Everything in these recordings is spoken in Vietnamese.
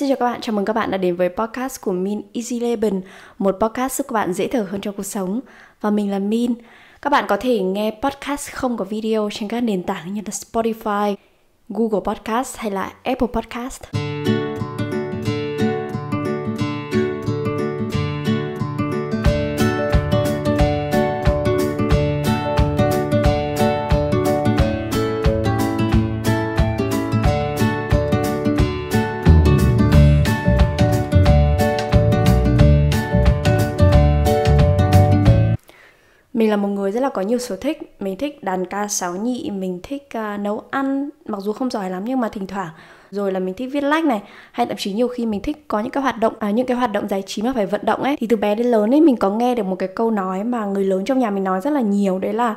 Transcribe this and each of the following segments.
Xin chào các bạn, chào mừng các bạn đã đến với podcast của Min Easy Leven, một podcast giúp các bạn dễ thở hơn trong cuộc sống. Và mình là Min. Các bạn có thể nghe podcast không có video trên các nền tảng như là Spotify, Google Podcast hay là Apple Podcast. Mình là một người rất là có nhiều sở thích. Mình thích đàn ca sáo nhị mình thích uh, nấu ăn mặc dù không giỏi lắm nhưng mà thỉnh thoảng. Rồi là mình thích viết lách này hay thậm chí nhiều khi mình thích có những cái hoạt động à, những cái hoạt động giải trí mà phải vận động ấy. Thì từ bé đến lớn ấy mình có nghe được một cái câu nói mà người lớn trong nhà mình nói rất là nhiều đấy là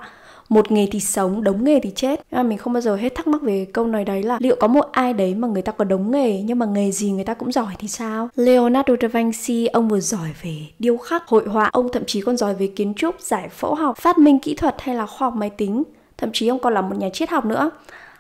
một nghề thì sống đống nghề thì chết. À, mình không bao giờ hết thắc mắc về câu nói đấy là liệu có một ai đấy mà người ta có đống nghề nhưng mà nghề gì người ta cũng giỏi thì sao? Leonardo da Vinci ông vừa giỏi về điêu khắc hội họa ông thậm chí còn giỏi về kiến trúc giải phẫu học phát minh kỹ thuật hay là khoa học máy tính. Thậm chí ông còn là một nhà triết học nữa.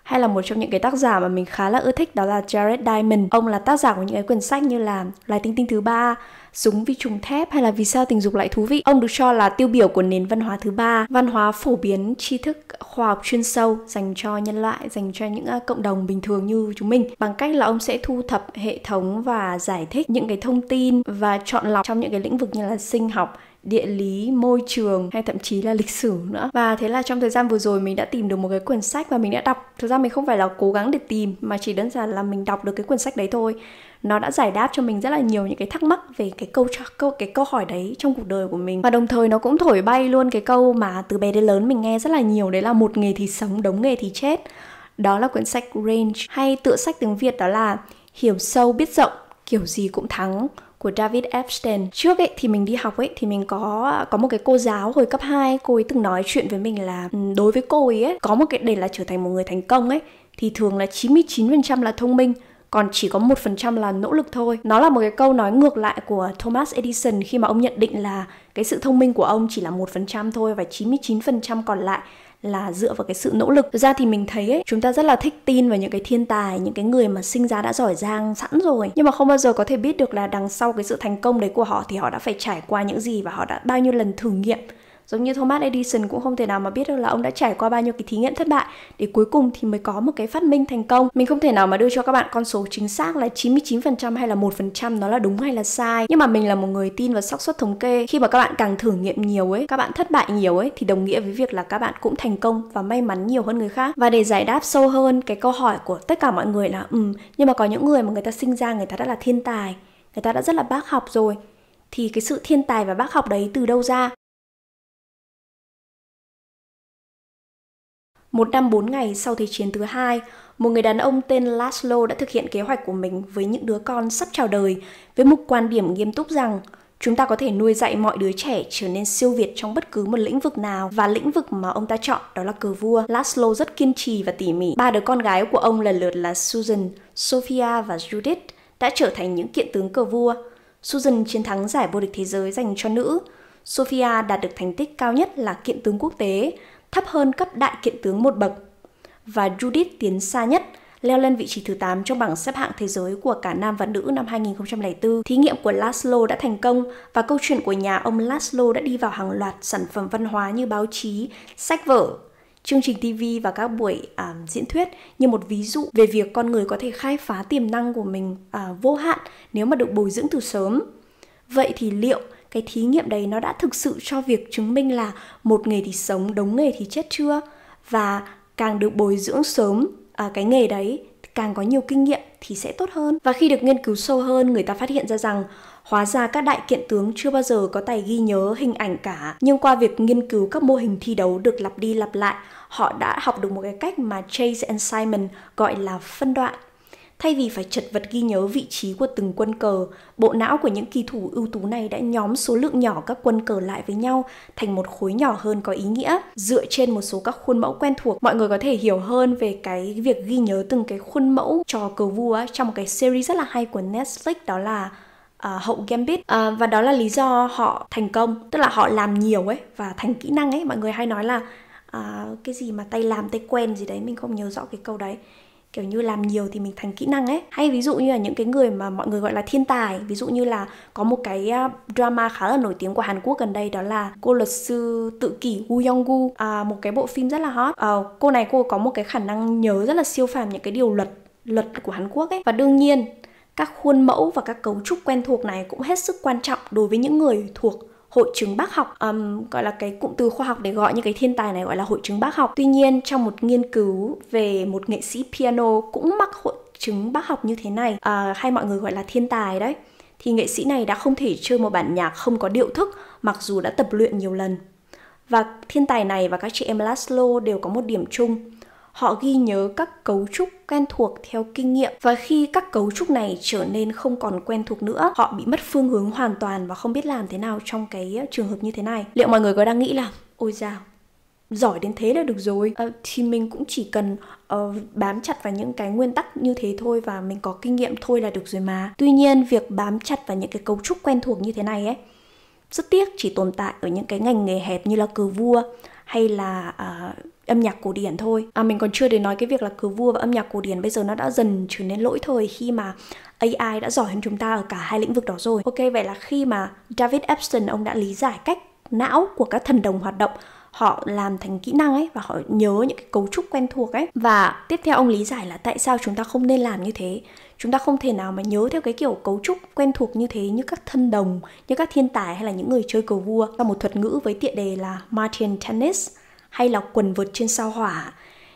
Hay là một trong những cái tác giả mà mình khá là ưa thích đó là Jared Diamond. Ông là tác giả của những cái quyển sách như là Loài tinh tinh thứ ba, Súng vi trùng thép hay là Vì sao tình dục lại thú vị. Ông được cho là tiêu biểu của nền văn hóa thứ ba, văn hóa phổ biến tri thức khoa học chuyên sâu dành cho nhân loại, dành cho những à, cộng đồng bình thường như chúng mình. Bằng cách là ông sẽ thu thập hệ thống và giải thích những cái thông tin và chọn lọc trong những cái lĩnh vực như là sinh học, địa lý, môi trường hay thậm chí là lịch sử nữa. Và thế là trong thời gian vừa rồi mình đã tìm được một cái quyển sách và mình đã đọc. Thực ra mình không phải là cố gắng để tìm mà chỉ đơn giản là mình đọc được cái quyển sách đấy thôi. Nó đã giải đáp cho mình rất là nhiều những cái thắc mắc về cái câu câu cái câu hỏi đấy trong cuộc đời của mình. Và đồng thời nó cũng thổi bay luôn cái câu mà từ bé đến lớn mình nghe rất là nhiều đấy là một nghề thì sống, đống nghề thì chết. Đó là quyển sách Range hay tựa sách tiếng Việt đó là Hiểu sâu biết rộng, kiểu gì cũng thắng của David Epstein. Trước ấy thì mình đi học ấy thì mình có có một cái cô giáo hồi cấp 2, cô ấy từng nói chuyện với mình là ừ, đối với cô ấy, ấy có một cái để là trở thành một người thành công ấy thì thường là 99% là thông minh còn chỉ có 1% là nỗ lực thôi. Nó là một cái câu nói ngược lại của Thomas Edison khi mà ông nhận định là cái sự thông minh của ông chỉ là 1% thôi và 99% còn lại là dựa vào cái sự nỗ lực. Thực ra thì mình thấy ấy, chúng ta rất là thích tin vào những cái thiên tài, những cái người mà sinh ra đã giỏi giang sẵn rồi. Nhưng mà không bao giờ có thể biết được là đằng sau cái sự thành công đấy của họ thì họ đã phải trải qua những gì và họ đã bao nhiêu lần thử nghiệm giống như Thomas Edison cũng không thể nào mà biết được là ông đã trải qua bao nhiêu cái thí nghiệm thất bại. Để cuối cùng thì mới có một cái phát minh thành công. Mình không thể nào mà đưa cho các bạn con số chính xác là 99% hay là một phần trăm, nó là đúng hay là sai. Nhưng mà mình là một người tin vào xác suất thống kê. Khi mà các bạn càng thử nghiệm nhiều ấy, các bạn thất bại nhiều ấy, thì đồng nghĩa với việc là các bạn cũng thành công và may mắn nhiều hơn người khác. Và để giải đáp sâu hơn cái câu hỏi của tất cả mọi người là ừ nhưng mà có những người mà người ta sinh ra người ta đã là thiên tài, người ta đã rất là bác học rồi, thì cái sự thiên tài và bác học đấy từ đâu ra? Một năm bốn ngày sau Thế chiến thứ hai, một người đàn ông tên Laszlo đã thực hiện kế hoạch của mình với những đứa con sắp chào đời với một quan điểm nghiêm túc rằng chúng ta có thể nuôi dạy mọi đứa trẻ trở nên siêu việt trong bất cứ một lĩnh vực nào và lĩnh vực mà ông ta chọn đó là cờ vua. Laszlo rất kiên trì và tỉ mỉ. Ba đứa con gái của ông lần lượt là Susan, Sophia và Judith đã trở thành những kiện tướng cờ vua. Susan chiến thắng giải vô địch thế giới dành cho nữ. Sophia đạt được thành tích cao nhất là kiện tướng quốc tế thấp hơn cấp đại kiện tướng một bậc. Và Judith tiến xa nhất, leo lên vị trí thứ 8 trong bảng xếp hạng thế giới của cả nam và nữ năm 2004. Thí nghiệm của Laszlo đã thành công và câu chuyện của nhà ông Laszlo đã đi vào hàng loạt sản phẩm văn hóa như báo chí, sách vở, chương trình TV và các buổi à, diễn thuyết như một ví dụ về việc con người có thể khai phá tiềm năng của mình à, vô hạn nếu mà được bồi dưỡng từ sớm. Vậy thì liệu cái thí nghiệm đấy nó đã thực sự cho việc chứng minh là một nghề thì sống đống nghề thì chết chưa? Và càng được bồi dưỡng sớm à, cái nghề đấy càng có nhiều kinh nghiệm thì sẽ tốt hơn. Và khi được nghiên cứu sâu hơn người ta phát hiện ra rằng hóa ra các đại kiện tướng chưa bao giờ có tài ghi nhớ hình ảnh cả. Nhưng qua việc nghiên cứu các mô hình thi đấu được lặp đi lặp lại họ đã học được một cái cách mà Chase and Simon gọi là phân đoạn. Thay vì phải chật vật ghi nhớ vị trí của từng quân cờ, bộ não của những kỳ thủ ưu tú này đã nhóm số lượng nhỏ các quân cờ lại với nhau thành một khối nhỏ hơn có ý nghĩa. Dựa trên một số các khuôn mẫu quen thuộc, mọi người có thể hiểu hơn về cái việc ghi nhớ từng cái khuôn mẫu trò cờ vua trong một cái series rất là hay của Netflix đó là uh, hậu gambit. Uh, và đó là lý do họ thành công tức là họ làm nhiều ấy và thành kỹ năng ấy. Mọi người hay nói là uh, cái gì mà tay làm tay quen gì đấy mình không nhớ rõ cái câu đấy kiểu như làm nhiều thì mình thành kỹ năng ấy. Hay ví dụ như là những cái người mà mọi người gọi là thiên tài ví dụ như là có một cái à, drama khá là nổi tiếng của Hàn Quốc gần đây đó là cô luật sư tự kỷ Woo Young Gu à, một cái bộ phim rất là hot. À, cô này cô có một cái khả năng nhớ rất là siêu phàm những cái điều luật luật của Hàn Quốc ấy. Và đương nhiên các khuôn mẫu và các cấu trúc quen thuộc này cũng hết sức quan trọng đối với những người thuộc hội chứng bác học um, gọi là cái cụm từ khoa học để gọi những cái thiên tài này gọi là hội chứng bác học. Tuy nhiên trong một nghiên cứu về một nghệ sĩ piano cũng mắc hội chứng bác học như thế này uh, hay mọi người gọi là thiên tài đấy thì nghệ sĩ này đã không thể chơi một bản nhạc không có điệu thức mặc dù đã tập luyện nhiều lần. Và thiên tài này và các chị em Laszlo đều có một điểm chung họ ghi nhớ các cấu trúc quen thuộc theo kinh nghiệm. Và khi các cấu trúc này trở nên không còn quen thuộc nữa họ bị mất phương hướng hoàn toàn và không biết làm thế nào trong cái ờ, trường hợp như thế này. Liệu mọi người có đang nghĩ là ôi dào giỏi đến thế là được rồi. À, thì mình cũng chỉ cần uh, bám chặt vào những cái nguyên tắc như thế thôi và mình có kinh nghiệm thôi là được rồi mà. Tuy nhiên việc bám chặt vào những cái cấu trúc quen thuộc như thế này ấy rất tiếc chỉ tồn tại ở những cái ngành nghề hẹp như là cờ vua hay là uh, âm nhạc cổ điển thôi. À mình còn chưa đến nói cái việc là cờ vua và âm nhạc cổ điển, bây giờ nó đã dần trở nên lỗi thời khi mà AI đã giỏi hơn chúng ta ở cả hai lĩnh vực đó rồi. Ok, vậy là khi mà David Epstein, ông đã lý giải cách não của các thần đồng hoạt động, họ làm thành kỹ năng ấy và họ nhớ những cái cấu trúc quen thuộc ấy. Và tiếp theo ông lý giải là tại sao chúng ta không nên làm như thế. Chúng ta không thể nào mà nhớ theo cái kiểu cấu trúc quen thuộc như thế như các thân đồng, như các thiên tài hay là những người chơi cờ vua. Và một thuật ngữ với tiện đề là Martian Tennis hay là quần vợt trên sao hỏa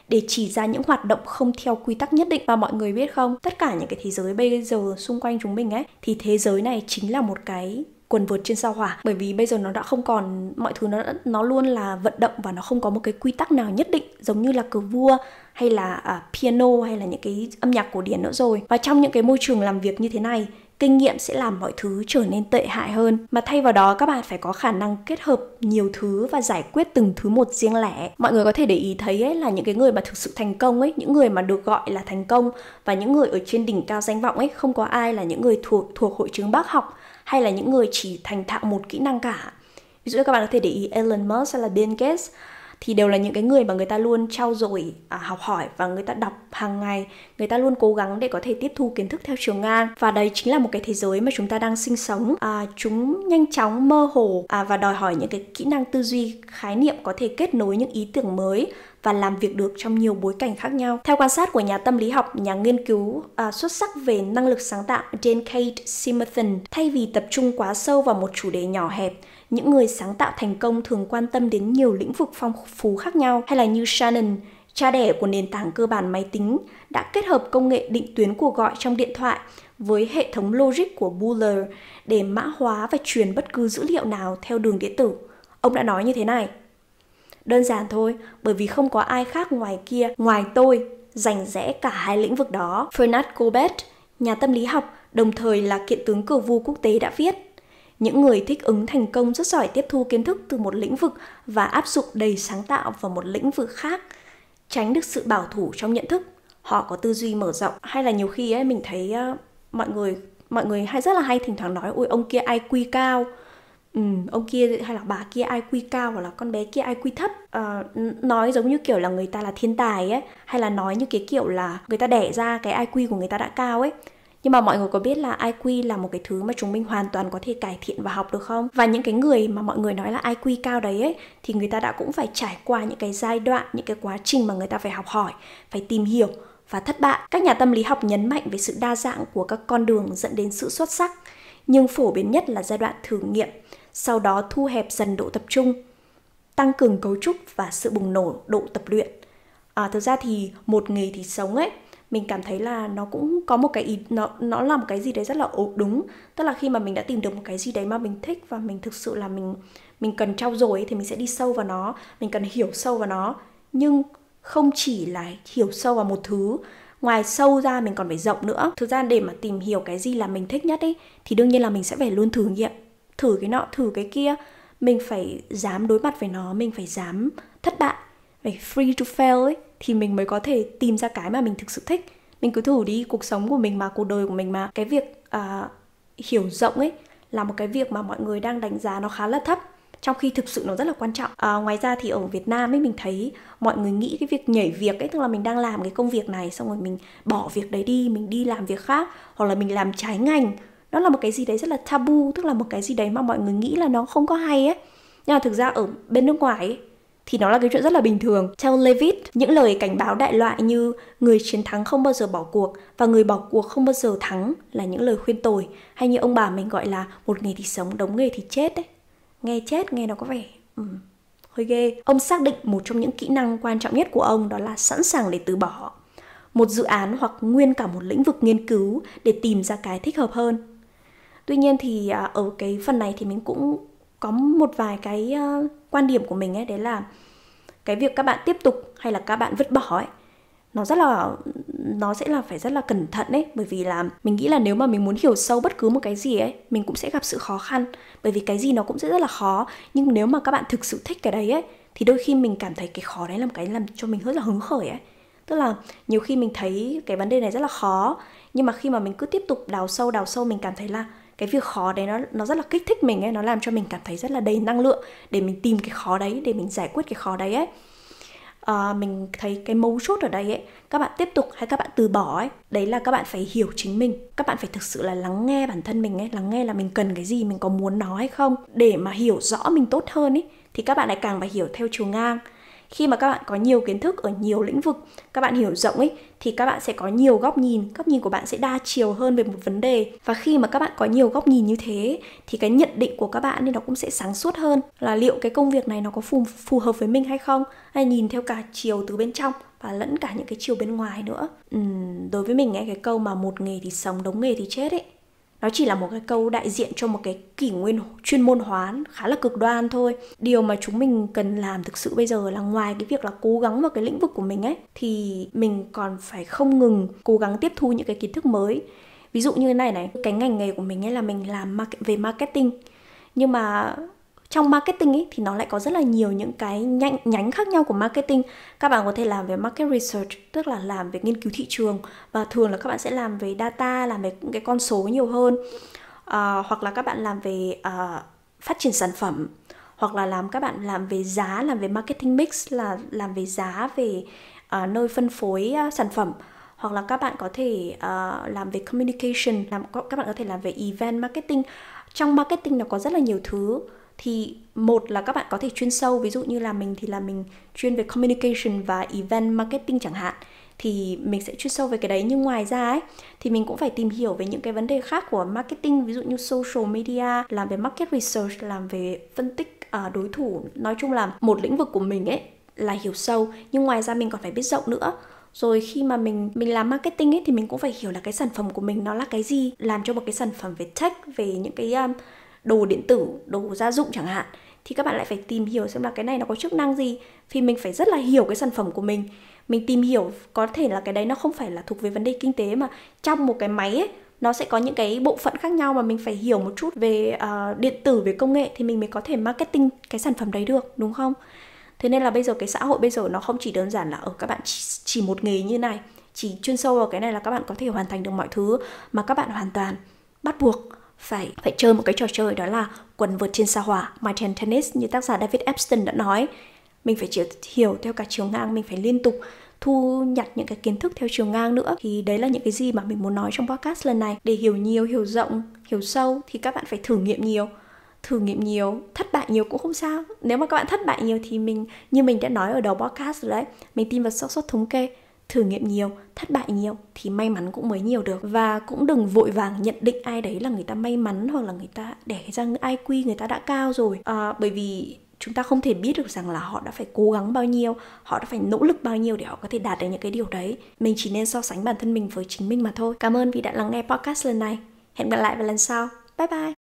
để chỉ ra những hoạt động không theo quy tắc nhất định và mọi người biết không? Tất cả những cái thế giới bây giờ xung quanh chúng mình ấy thì thế giới này chính là một cái quần vượt trên sao hỏa. Bởi vì bây giờ nó đã không còn mọi thứ nó nó luôn là vận động và nó không có một cái quy tắc nào nhất định giống như là cờ vua hay là uh, piano hay là những cái âm nhạc cổ điển nữa rồi. Và trong những cái môi trường làm việc như thế này kinh nghiệm sẽ làm mọi thứ trở nên tệ hại hơn. Mà thay vào đó, các bạn phải có khả năng kết hợp nhiều thứ và giải quyết từng thứ một riêng lẻ. Mọi người có thể để ý thấy ấy, là những cái người mà thực sự thành công ấy, những người mà được gọi là thành công và những người ở trên đỉnh cao danh vọng ấy, không có ai là những người thuộc thuộc hội chứng bác học hay là những người chỉ thành thạo một kỹ năng cả. Ví dụ các bạn có thể để ý Elon Musk hay là Bill Gates thì đều là những cái người mà người ta luôn trau dồi à, học hỏi và người ta đọc hàng ngày. Người ta luôn cố gắng để có thể tiếp thu kiến thức theo chiều ngang. Và đấy chính là một cái thế giới mà chúng ta đang sinh sống. À, chúng nhanh chóng mơ hồ à, và đòi hỏi những cái kỹ năng tư duy khái niệm có thể kết nối những ý tưởng mới và làm việc được trong nhiều bối cảnh khác nhau. Theo quan sát của nhà tâm lý học, nhà nghiên cứu à, xuất sắc về năng lực sáng tạo Jane Kate Simerton, thay vì tập trung quá sâu vào một chủ đề nhỏ hẹp, những người sáng tạo thành công thường quan tâm đến nhiều lĩnh vực phong phú khác nhau hay là như Shannon, cha đẻ của nền tảng cơ bản máy tính, đã kết hợp công nghệ định tuyến cuộc gọi trong điện thoại với hệ thống logic của Buller để mã hóa và truyền bất cứ dữ liệu nào theo đường điện tử. Ông đã nói như thế này. Đơn giản thôi, bởi vì không có ai khác ngoài kia, ngoài tôi, rành rẽ cả hai lĩnh vực đó. Fernand Colbert, nhà tâm lý học, đồng thời là kiện tướng cờ vua quốc tế đã viết những người thích ứng thành công rất giỏi tiếp thu kiến thức từ một lĩnh vực và áp dụng đầy sáng tạo vào một lĩnh vực khác. Tránh được sự bảo thủ trong nhận thức họ có tư duy mở rộng. Hay là nhiều khi ấy mình thấy uh, mọi người mọi người hay rất là hay thỉnh thoảng nói ôi ông kia IQ cao. Ừ, ông kia hay là bà kia IQ cao hoặc là con bé kia IQ thấp. Uh, nói giống như kiểu là người ta là thiên tài ấy hay là nói như cái kiểu là người ta đẻ ra cái IQ của người ta đã cao ấy nhưng mà mọi người có biết là IQ là một cái thứ mà chúng mình hoàn toàn có thể cải thiện và học được không? Và những cái người mà mọi người nói là IQ cao đấy ấy thì người ta đã cũng phải trải qua những cái giai đoạn, những cái quá trình mà người ta phải học hỏi, phải tìm hiểu và thất bại. Các nhà tâm lý học nhấn mạnh về sự đa dạng của các con đường dẫn đến sự xuất sắc, nhưng phổ biến nhất là giai đoạn thử nghiệm, sau đó thu hẹp dần độ tập trung, tăng cường cấu trúc và sự bùng nổ độ tập luyện. À, thực ra thì một nghề thì sống ấy mình cảm thấy là nó cũng có một cái ý, nó nó là một cái gì đấy rất là đúng. Tức là khi mà mình đã tìm được một cái gì đấy mà mình thích và mình thực sự là mình mình cần trau dồi thì mình sẽ đi sâu vào nó, mình cần hiểu sâu vào nó. Nhưng không chỉ là hiểu sâu vào một thứ, ngoài sâu ra mình còn phải rộng nữa. Thực ra để mà tìm hiểu cái gì là mình thích nhất ấy, thì đương nhiên là mình sẽ phải luôn thử nghiệm, thử cái nọ, thử cái kia. Mình phải dám đối mặt với nó, mình phải dám thất bại, phải free to fail ấy thì mình mới có thể tìm ra cái mà mình thực sự thích. Mình cứ thử đi cuộc sống của mình mà cuộc đời của mình mà. Cái việc à, hiểu rộng ấy là một cái việc mà mọi người đang đánh giá nó khá là thấp trong khi thực sự nó rất là quan trọng. À, ngoài ra thì ở Việt Nam ấy mình thấy mọi người nghĩ cái việc nhảy việc ấy tức là mình đang làm cái công việc này xong rồi mình bỏ việc đấy đi mình đi làm việc khác hoặc là mình làm trái ngành. Nó là một cái gì đấy rất là tabu tức là một cái gì đấy mà mọi người nghĩ là nó không có hay ấy. Nhưng mà thực ra ở bên nước ngoài ấy, thì nó là cái chuyện rất là bình thường. Theo Levitt, những lời cảnh báo đại loại như người chiến thắng không bao giờ bỏ cuộc và người bỏ cuộc không bao giờ thắng là những lời khuyên tồi hay như ông bà mình gọi là một nghề thì sống, đống nghề thì chết đấy. Nghe chết nghe nó có vẻ ừ, hơi ghê. Ông xác định một trong những kỹ năng quan trọng nhất của ông đó là sẵn sàng để từ bỏ một dự án hoặc nguyên cả một lĩnh vực nghiên cứu để tìm ra cái thích hợp hơn. Tuy nhiên thì à, ở cái phần này thì mình cũng có một vài cái uh, quan điểm của mình ấy đấy là cái việc các bạn tiếp tục hay là các bạn vứt bỏ ấy nó rất là nó sẽ là phải rất là cẩn thận đấy bởi vì là mình nghĩ là nếu mà mình muốn hiểu sâu bất cứ một cái gì ấy mình cũng sẽ gặp sự khó khăn. Bởi vì cái gì nó cũng sẽ rất là khó. Nhưng nếu mà các bạn thực sự thích cái đấy ấy thì đôi khi mình cảm thấy cái khó đấy là một cái làm cho mình rất là hứng khởi ấy. Tức là nhiều khi mình thấy cái vấn đề này rất là khó nhưng mà khi mà mình cứ tiếp tục đào sâu đào sâu mình cảm thấy là cái việc khó đấy nó nó rất là kích thích mình ấy nó làm cho mình cảm thấy rất là đầy năng lượng để mình tìm cái khó đấy để mình giải quyết cái khó đấy ấy. À, mình thấy cái mấu chốt ở đây ấy các bạn tiếp tục hay các bạn từ bỏ ấy đấy là các bạn phải hiểu chính mình. Các bạn phải thực sự là lắng nghe bản thân mình ấy lắng nghe là mình cần cái gì mình có muốn nói hay không. Để mà hiểu rõ mình tốt hơn ấy thì các bạn lại càng phải hiểu theo chiều ngang khi mà các bạn có nhiều kiến thức ở nhiều lĩnh vực các bạn hiểu rộng ấy thì các bạn sẽ có nhiều góc nhìn góc nhìn của bạn sẽ đa chiều hơn về một vấn đề. Và khi mà các bạn có nhiều góc nhìn như thế thì cái nhận định của các bạn thì nó cũng sẽ sáng suốt hơn. Là liệu cái công việc này nó có phù phù hợp với mình hay không? Hay nhìn theo cả chiều từ bên trong và lẫn cả những cái chiều bên ngoài nữa? Uhm, đối với mình nghe cái câu mà một nghề thì sống đống nghề thì chết ấy nó chỉ là một cái câu đại diện cho một cái kỷ nguyên chuyên môn hóa khá là cực đoan thôi. Điều mà chúng mình cần làm thực sự bây giờ là ngoài cái việc là cố gắng vào cái lĩnh vực của mình ấy, thì mình còn phải không ngừng cố gắng tiếp thu những cái kiến thức mới. Ví dụ như thế này này, cái ngành nghề của mình ấy là mình làm về marketing. Nhưng mà trong marketing ý, thì nó lại có rất là nhiều những cái nhánh, nhánh khác nhau của marketing. Các bạn có thể làm về market research tức là làm về nghiên cứu thị trường và thường là các bạn sẽ làm về data làm về những cái con số nhiều hơn. À, hoặc là các bạn làm về uh, phát triển sản phẩm hoặc là làm các bạn làm về giá làm về marketing mix là làm về giá về uh, nơi phân phối uh, sản phẩm. Hoặc là các bạn có thể uh, làm về communication làm các bạn có thể làm về event marketing. Trong marketing nó có rất là nhiều thứ thì một là các bạn có thể chuyên sâu ví dụ như là mình thì là mình chuyên về communication và event marketing chẳng hạn. Thì mình sẽ chuyên sâu về cái đấy. Nhưng ngoài ra ấy thì mình cũng phải tìm hiểu về những cái vấn đề khác của marketing ví dụ như social media làm về market research làm về phân tích uh, đối thủ. Nói chung là một lĩnh vực của mình ấy là hiểu sâu. Nhưng ngoài ra mình còn phải biết rộng nữa. Rồi khi mà mình mình làm marketing ấy thì mình cũng phải hiểu là cái sản phẩm của mình nó là cái gì làm cho một cái sản phẩm về tech về những cái um, đồ điện tử đồ gia dụng chẳng hạn thì các bạn lại phải tìm hiểu xem là cái này nó có chức năng gì. Thì mình phải rất là hiểu cái sản phẩm của mình. Mình tìm hiểu có thể là cái đấy nó không phải là thuộc về vấn đề kinh tế mà trong một cái máy ấy nó sẽ có những cái bộ phận khác nhau mà mình phải hiểu một chút về uh, điện tử về công nghệ thì mình mới có thể marketing cái sản phẩm đấy được đúng không? Thế nên là bây giờ cái xã hội bây giờ nó không chỉ đơn giản là ở các bạn chỉ, chỉ một nghề như này chỉ chuyên sâu vào cái này là các bạn có thể hoàn thành được mọi thứ mà các bạn hoàn toàn bắt buộc phải phải chơi một cái trò chơi đó là quần vợt trên sao hỏa. My Ten Tennis, như tác giả David Epstein đã nói, mình phải chịu hiểu theo cả chiều ngang, mình phải liên tục thu nhặt những cái kiến thức theo chiều ngang nữa. Thì đấy là những cái gì mà mình muốn nói trong podcast lần này. Để hiểu nhiều, hiểu rộng, hiểu sâu thì các bạn phải thử nghiệm nhiều. Thử nghiệm nhiều, thất bại nhiều cũng không sao. Nếu mà các bạn thất bại nhiều thì mình, như mình đã nói ở đầu podcast rồi đấy, mình tin vào xác suất thống kê thử nghiệm nhiều thất bại nhiều thì may mắn cũng mới nhiều được. Và cũng đừng vội vàng nhận định ai đấy là người ta may mắn hoặc là người ta đẻ ra IQ người ta đã cao rồi. À, bởi vì chúng ta không thể biết được rằng là họ đã phải cố gắng bao nhiêu họ đã phải nỗ lực bao nhiêu để họ có thể đạt được những cái điều đấy. Mình chỉ nên so sánh bản thân mình với chính mình mà thôi. Cảm ơn vì đã lắng nghe podcast lần này. Hẹn gặp lại vào lần sau. Bye bye!